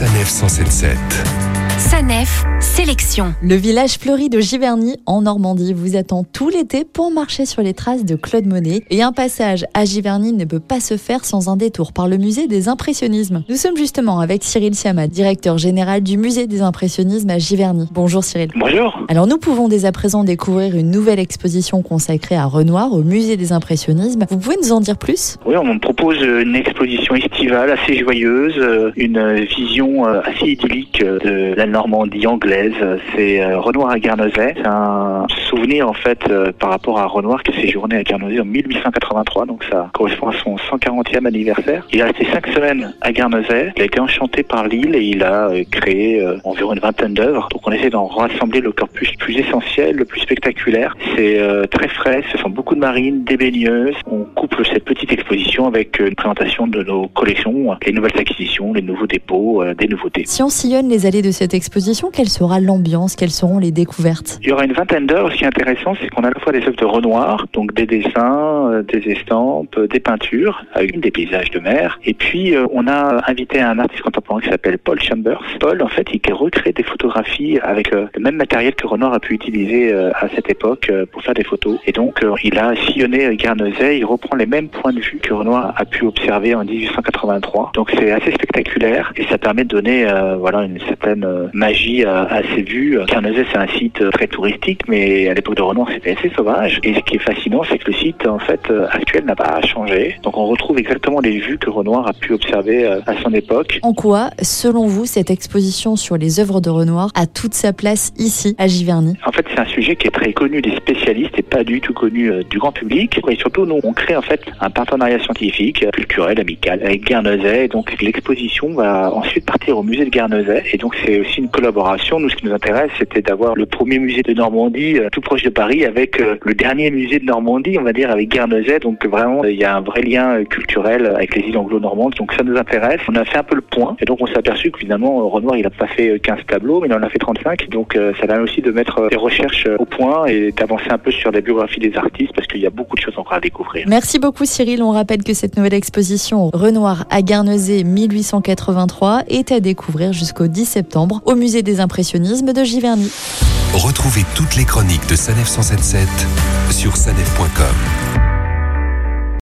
Sanef 177. Sanef, sélection. Le village fleuri de Giverny en Normandie vous attend tout l'été pour marcher sur les traces de Claude Monet. Et un passage à Giverny ne peut pas se faire sans un détour par le musée des impressionnismes. Nous sommes justement avec Cyril Siamat, directeur général du musée des impressionnismes à Giverny. Bonjour Cyril. Bonjour. Alors nous pouvons dès à présent découvrir une nouvelle exposition consacrée à Renoir au musée des impressionnismes. Vous pouvez nous en dire plus? Oui, on propose une exposition estivale assez joyeuse, euh, une vision euh, assez idyllique de la Normandie anglaise. C'est euh, Renoir à Guernesey. C'est un souvenir en fait euh, par rapport à Renoir qui a séjourné à Guernesey en 1883, donc ça correspond à son 140e anniversaire. Il a resté cinq semaines à Guernesey. Il a été enchanté par l'île et il a euh, créé environ une vingtaine d'œuvres. Donc on essaie d'en rassembler le corpus le plus essentiel, le plus spectaculaire. C'est très frais. Ce sont beaucoup de marines, des baigneuses. On couple cette petite exposition avec une présentation de nos collections, les nouvelles acquisitions, les nouveaux dépôts, des nouveautés. Si on sillonne les allées de cette exposition, quelle sera l'ambiance Quelles seront les découvertes? Il y aura une vingtaine d'heures. Ce qui est intéressant, c'est qu'on a à la fois des œuvres de Renoir, donc des dessins, euh, des estampes, euh, des peintures, des paysages de mer. Et puis, euh, on a invité un artiste contemporain qui s'appelle Paul Chambers. Paul, en fait, il recrée des photographies avec le même matériel que Renoir a pu utiliser à cette époque pour faire des photos. Et donc, il a sillonné Guernesey. Il reprend les mêmes points de vue que Renoir a pu observer en 1883. Donc, c'est assez spectaculaire et ça permet de donner, voilà, une certaine magie à, à ces vues. Guernesey, c'est un site très touristique, mais à l'époque de Renoir, c'était assez sauvage. Et ce qui est fascinant, c'est que le site, en fait, euh, actuel n'a pas changé. Donc, on retrouve exactement les vues que Renoir a pu observer euh, à son époque. En quoi, selon vous, cette exposition sur les œuvres de Renoir a toute sa place ici, à Giverny? En fait, c'est un sujet qui est très connu des spécialistes et pas du tout connu euh, du grand public. Et surtout, nous, on crée en fait un partenariat scientifique, culturel, amical avec Guernesey. Et donc, l'exposition va ensuite partir au musée de Guernesey. Et donc, c'est aussi une collaboration. Nous, ce qui nous intéresse, c'était d'avoir le premier musée de Normandie euh, tout proche de Paris avec euh, le dernier musée de Normandie, on va dire, avec Guernesey. Donc, vraiment, il y a un vrai lien euh, culturel avec les îles anglo-normandes. Donc, ça nous intéresse. On a fait un peu le point. Et donc, on s'est aperçu que finalement, Renoir, il a pas fait euh, 15 tableaux, mais il en a fait 35. Donc, ça permet aussi de mettre des recherches au point et d'avancer un peu sur la biographie des artistes parce qu'il y a beaucoup de choses encore à découvrir. Merci beaucoup Cyril. On rappelle que cette nouvelle exposition Renoir à Guernesey 1883 est à découvrir jusqu'au 10 septembre au musée des impressionnismes de Giverny. Retrouvez toutes les chroniques de Sanef 177 sur sanef.com.